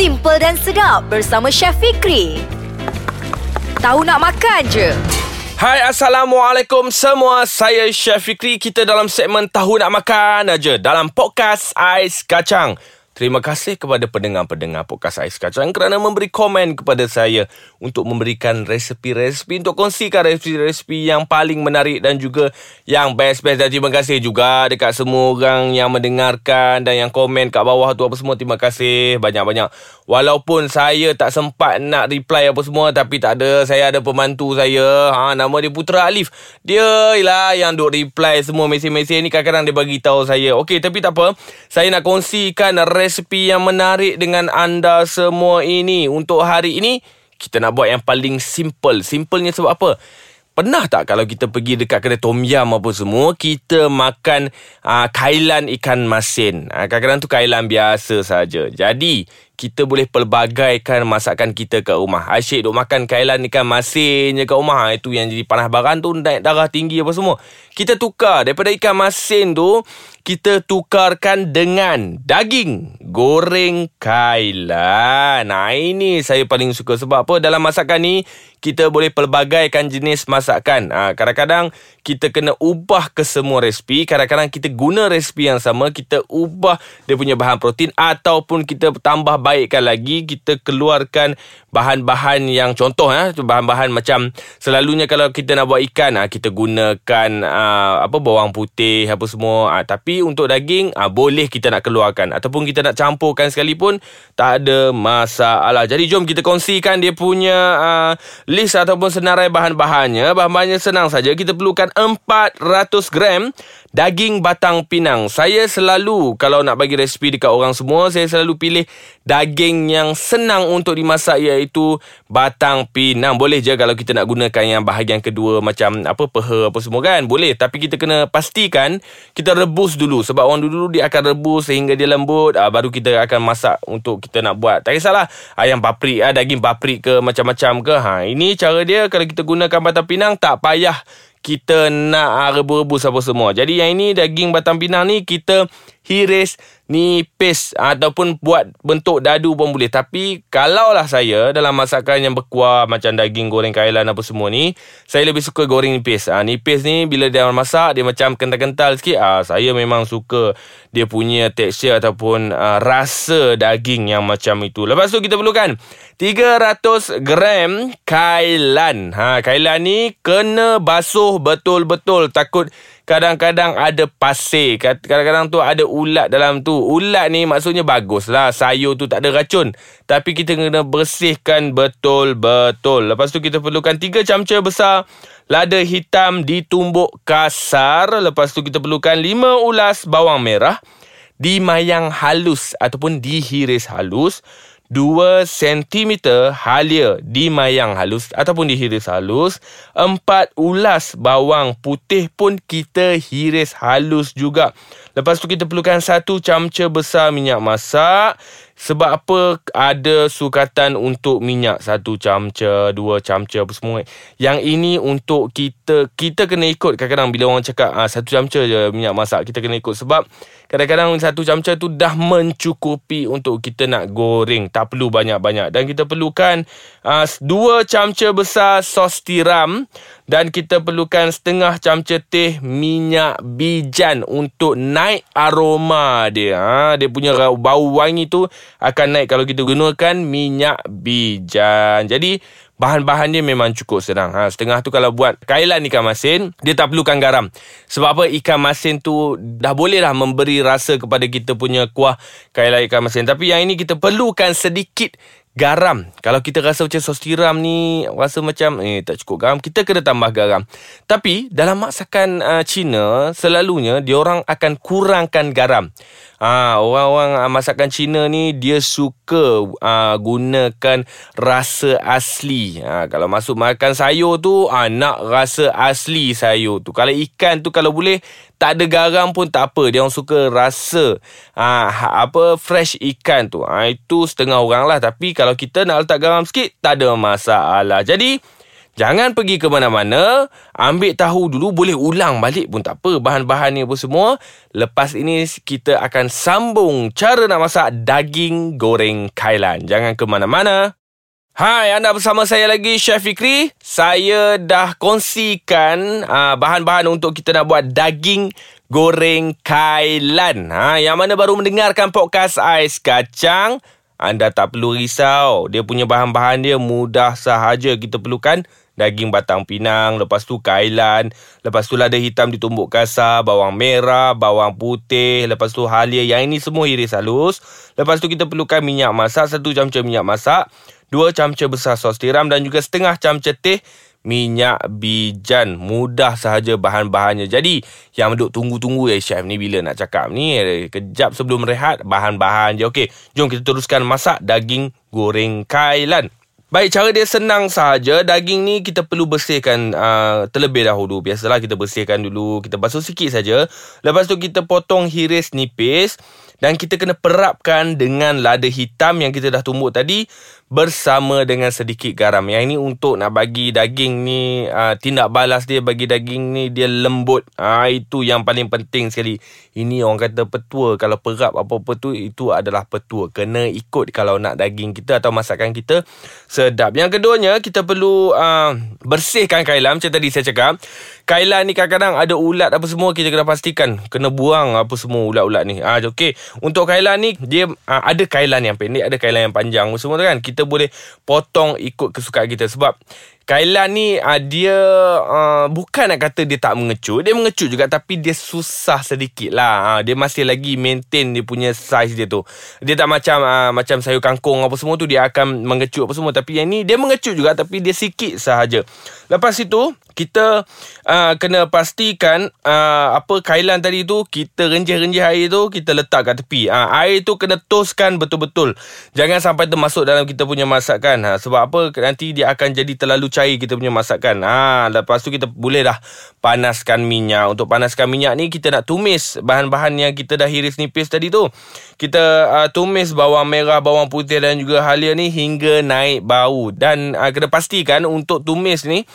Simple dan sedap bersama Chef Fikri. Tahu nak makan je. Hai Assalamualaikum semua Saya Chef Fikri Kita dalam segmen Tahu Nak Makan aja Dalam podcast Ais Kacang Terima kasih kepada pendengar-pendengar podcast Ais Kacang kerana memberi komen kepada saya untuk memberikan resepi-resepi untuk kongsikan resepi-resepi yang paling menarik dan juga yang best-best. Dan terima kasih juga dekat semua orang yang mendengarkan dan yang komen kat bawah tu apa semua. Terima kasih banyak-banyak walaupun saya tak sempat nak reply apa semua tapi tak ada saya ada pembantu saya ha nama dia Putra Alif dia lah yang duk reply semua mesej-mesej ni kadang-kadang dia bagi tahu saya okey tapi tak apa saya nak kongsikan resepi yang menarik dengan anda semua ini. Untuk hari ini, kita nak buat yang paling simple. Simpelnya sebab apa? Pernah tak kalau kita pergi dekat kedai tom yam apa semua, kita makan uh, kailan ikan masin. Uh, kadang-kadang tu kailan biasa saja. Jadi, kita boleh pelbagaikan masakan kita kat rumah. Asyik duk makan kailan ikan masin je kat rumah. Ha, itu yang jadi panas baran tu naik darah tinggi apa semua. Kita tukar daripada ikan masin tu, kita tukarkan dengan daging goreng kailan. Nah ini saya paling suka sebab apa dalam masakan ni kita boleh pelbagaikan jenis masakan. Ha, kadang-kadang kita kena ubah ke semua resipi. Kadang-kadang kita guna resipi yang sama, kita ubah dia punya bahan protein ataupun kita tambah baikkan lagi, kita keluarkan bahan-bahan yang contoh ya, bahan-bahan macam selalunya kalau kita nak buat ikan, ha, kita gunakan ha, apa bawang putih apa semua. Ha, tapi untuk daging ha, boleh kita nak keluarkan ataupun kita nak campurkan sekalipun tak ada masalah. Jadi jom kita kongsikan dia punya uh, list ataupun senarai bahan-bahannya. Bahan-bahannya senang saja. Kita perlukan 400 gram daging batang pinang. Saya selalu kalau nak bagi resipi dekat orang semua, saya selalu pilih daging yang senang untuk dimasak iaitu batang pinang. Boleh je kalau kita nak gunakan yang bahagian kedua macam apa peha apa semua kan? Boleh, tapi kita kena pastikan kita rebus dulu sebab orang dulu dia akan rebus sehingga dia lembut uh, baru kita akan masak untuk kita nak buat. Tak kisahlah ayam paprik ah daging paprik ke macam-macam ke. Ha, ini cara dia kalau kita gunakan batang pinang tak payah kita nak rebus-rebus apa semua. Jadi yang ini daging batang pinang ni kita hiris nipis ataupun buat bentuk dadu pun boleh. Tapi kalaulah saya dalam masakan yang berkuah macam daging goreng kailan apa semua ni, saya lebih suka goreng nipis. Ha, nipis ni bila dia masak dia macam kental-kental sikit. Ha, saya memang suka dia punya tekstur ataupun uh, rasa daging yang macam itu. Lepas tu kita perlukan 300 gram kailan. Ha, kailan ni kena basuh betul-betul takut kadang-kadang ada pasir. Kadang-kadang tu ada ulat dalam tu. Ulat ni maksudnya bagus lah sayur tu tak ada racun. Tapi kita kena bersihkan betul-betul. Lepas tu kita perlukan 3 camca besar. Lada hitam ditumbuk kasar. Lepas tu kita perlukan 5 ulas bawang merah. Dimayang halus ataupun dihiris halus 2 cm halia dimayang halus ataupun dihiris halus. 4 ulas bawang putih pun kita hiris halus juga. Lepas tu kita perlukan 1 camca besar minyak masak. Sebab apa ada sukatan untuk minyak 1 camca, 2 camca apa semua. Yang ini untuk kita, kita kena ikut kadang-kadang bila orang cakap ah, 1 camca je minyak masak. Kita kena ikut sebab kadang-kadang satu camca tu dah mencukupi untuk kita nak goreng tak perlu banyak-banyak dan kita perlukan uh, dua camca besar sos tiram dan kita perlukan setengah camca teh minyak bijan untuk naik aroma dia ha, dia punya bau wangi tu akan naik kalau kita gunakan minyak bijan jadi Bahan-bahan dia memang cukup senang. Ha, setengah tu kalau buat kailan ikan masin, dia tak perlukan garam. Sebab apa ikan masin tu dah boleh lah memberi rasa kepada kita punya kuah kailan ikan masin. Tapi yang ini kita perlukan sedikit garam. Kalau kita rasa macam sos tiram ni rasa macam eh tak cukup garam, kita kena tambah garam. Tapi dalam masakan uh, Cina selalunya dia orang akan kurangkan garam. Ah, orang-orang uh, masakan Cina ni dia suka uh, gunakan rasa asli. Ha, kalau masuk makan sayur tu, uh, nak rasa asli sayur tu. Kalau ikan tu kalau boleh tak ada garam pun tak apa. Dia orang suka rasa uh, apa fresh ikan tu. Uh, itu setengah orang lah. Tapi kalau kita nak letak garam sikit, tak ada masalah. Jadi, Jangan pergi ke mana-mana. Ambil tahu dulu. Boleh ulang balik pun tak apa. Bahan-bahan ni apa semua. Lepas ini kita akan sambung cara nak masak daging goreng kailan. Jangan ke mana-mana. Hai, anda bersama saya lagi Chef Fikri. Saya dah kongsikan uh, bahan-bahan untuk kita nak buat daging goreng kailan. Ha, yang mana baru mendengarkan podcast Ais Kacang, anda tak perlu risau. Dia punya bahan-bahan dia mudah sahaja kita perlukan. Daging batang pinang, lepas tu kailan, lepas tu lada hitam ditumbuk kasar, bawang merah, bawang putih, lepas tu halia. Yang ini semua iris halus. Lepas tu kita perlukan minyak masak, satu camca minyak masak, dua camca besar sos tiram dan juga setengah camca teh minyak bijan. Mudah sahaja bahan-bahannya. Jadi, yang duk tunggu-tunggu ya chef ni bila nak cakap ni. Kejap sebelum rehat, bahan-bahan je. Okey, jom kita teruskan masak daging goreng kailan. Baik, cara dia senang sahaja. Daging ni kita perlu bersihkan uh, terlebih dahulu. Biasalah kita bersihkan dulu. Kita basuh sikit saja. Lepas tu kita potong hiris nipis. Dan kita kena perapkan dengan lada hitam yang kita dah tumbuk tadi bersama dengan sedikit garam. Yang ini untuk nak bagi daging ni uh, tindak balas dia bagi daging ni dia lembut. Uh, itu yang paling penting sekali. Ini orang kata petua kalau perap apa-apa tu itu adalah petua. Kena ikut kalau nak daging kita atau masakan kita sedap. Yang keduanya kita perlu uh, bersihkan kailan macam tadi saya cakap. Kailan ni kadang-kadang ada ulat apa semua kita kena pastikan kena buang apa semua ulat-ulat ni. Ah okey. Untuk kailan ni dia uh, ada kailan yang pendek, ada kailan yang panjang semua tu kan. Kita boleh potong ikut kesukaan kita sebab Kailan ni uh, dia uh, bukan nak kata dia tak mengecut. Dia mengecut juga tapi dia susah sedikit lah. Uh, dia masih lagi maintain dia punya size dia tu. Dia tak macam uh, macam sayur kangkung apa semua tu dia akan mengecut apa semua. Tapi yang ni dia mengecut juga tapi dia sikit sahaja. Lepas itu kita uh, kena pastikan uh, apa kailan tadi tu kita renjih-renjih air tu kita letak kat tepi. Uh, air tu kena toskan betul-betul. Jangan sampai termasuk dalam kita punya masakan. Ha, sebab apa nanti dia akan jadi terlalu cair kita punya masakan. Ha, lepas tu kita boleh dah panaskan minyak. Untuk panaskan minyak ni kita nak tumis bahan-bahan yang kita dah hiris nipis tadi tu. Kita uh, tumis bawang merah, bawang putih dan juga halia ni hingga naik bau. Dan uh, kena pastikan untuk tumis ni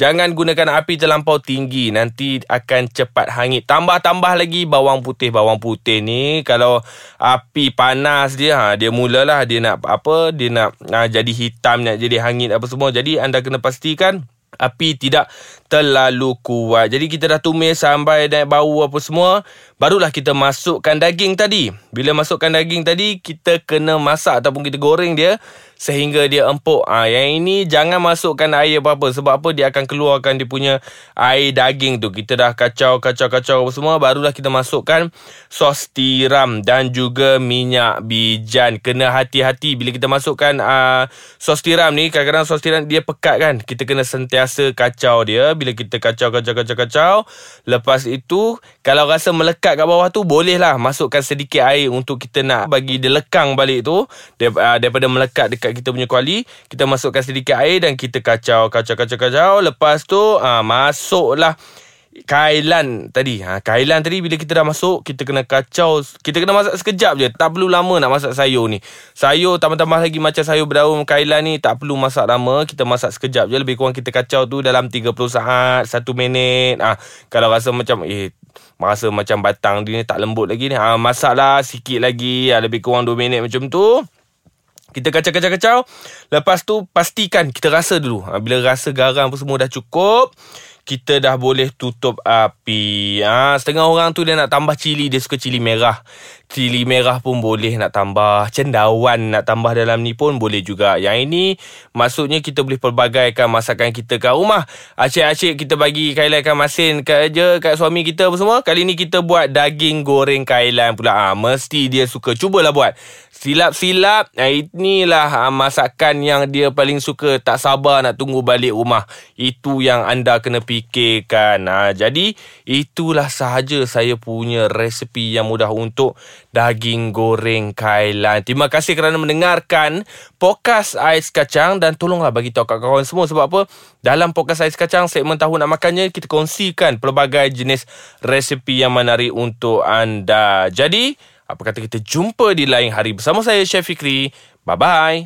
Jangan gunakan api terlampau tinggi. Nanti akan cepat hangit. Tambah-tambah lagi bawang putih. Bawang putih ni Kalau api panas dia ha, Dia mulalah. Dia nak apa Dia nak ha, jadi hitam Nak jadi hangit apa semua. Jadi anda kena pastikan Api tidak terlalu kuat. Jadi kita dah tumis sampai naik bau apa semua Barulah kita masukkan daging tadi. Bila masukkan daging tadi Kita kena masak ataupun kita goreng dia sehingga dia empuk. Ah ha, yang ini jangan masukkan air apa-apa sebab apa dia akan keluarkan dia punya air daging tu. Kita dah kacau kacau kacau semua barulah kita masukkan sos tiram dan juga minyak bijan. Kena hati-hati bila kita masukkan uh, sos tiram ni kadang-kadang sos tiram dia pekat kan. Kita kena sentiasa kacau dia bila kita kacau kacau kacau kacau. Lepas itu kalau rasa melekat kat bawah tu bolehlah masukkan sedikit air untuk kita nak bagi dia lekang balik tu daripada melekat dekat dekat kita punya kuali kita masukkan sedikit air dan kita kacau kacau kacau kacau. Lepas tu ha, masuklah kailan tadi. Ha, kailan tadi bila kita dah masuk kita kena kacau kita kena masak sekejap je. Tak perlu lama nak masak sayur ni. Sayur tambah-tambah lagi macam sayur berdaun kailan ni tak perlu masak lama. Kita masak sekejap je. Lebih kurang kita kacau tu dalam 30 saat 1 minit. Ha, kalau rasa macam eh rasa macam batang dia ni tak lembut lagi ni. Ha, masaklah sikit lagi. Ha, lebih kurang 2 minit macam tu kita kacau-kacau-kacau. Lepas tu pastikan kita rasa dulu. Ha, bila rasa garam pun semua dah cukup kita dah boleh tutup api. Ha, setengah orang tu dia nak tambah cili, dia suka cili merah. Cili merah pun boleh nak tambah. Cendawan nak tambah dalam ni pun boleh juga. Yang ini maksudnya kita boleh pelbagaikan masakan kita kat rumah. Asyik-asyik kita bagi kailan ikan masin je kat suami kita apa semua. Kali ni kita buat daging goreng kailan pula. Ha, mesti dia suka. Cubalah buat. Silap-silap. Ha, inilah ha, masakan yang dia paling suka. Tak sabar nak tunggu balik rumah. Itu yang anda kena fikirkan. Ha, jadi itulah sahaja saya punya resepi yang mudah untuk daging goreng kailan. Terima kasih kerana mendengarkan podcast Ais Kacang dan tolonglah bagi tahu kawan-kawan semua sebab apa? Dalam podcast Ais Kacang segmen tahu nak makannya kita kongsikan pelbagai jenis resepi yang menarik untuk anda. Jadi, apa kata kita jumpa di lain hari bersama saya Chef Fikri. Bye bye.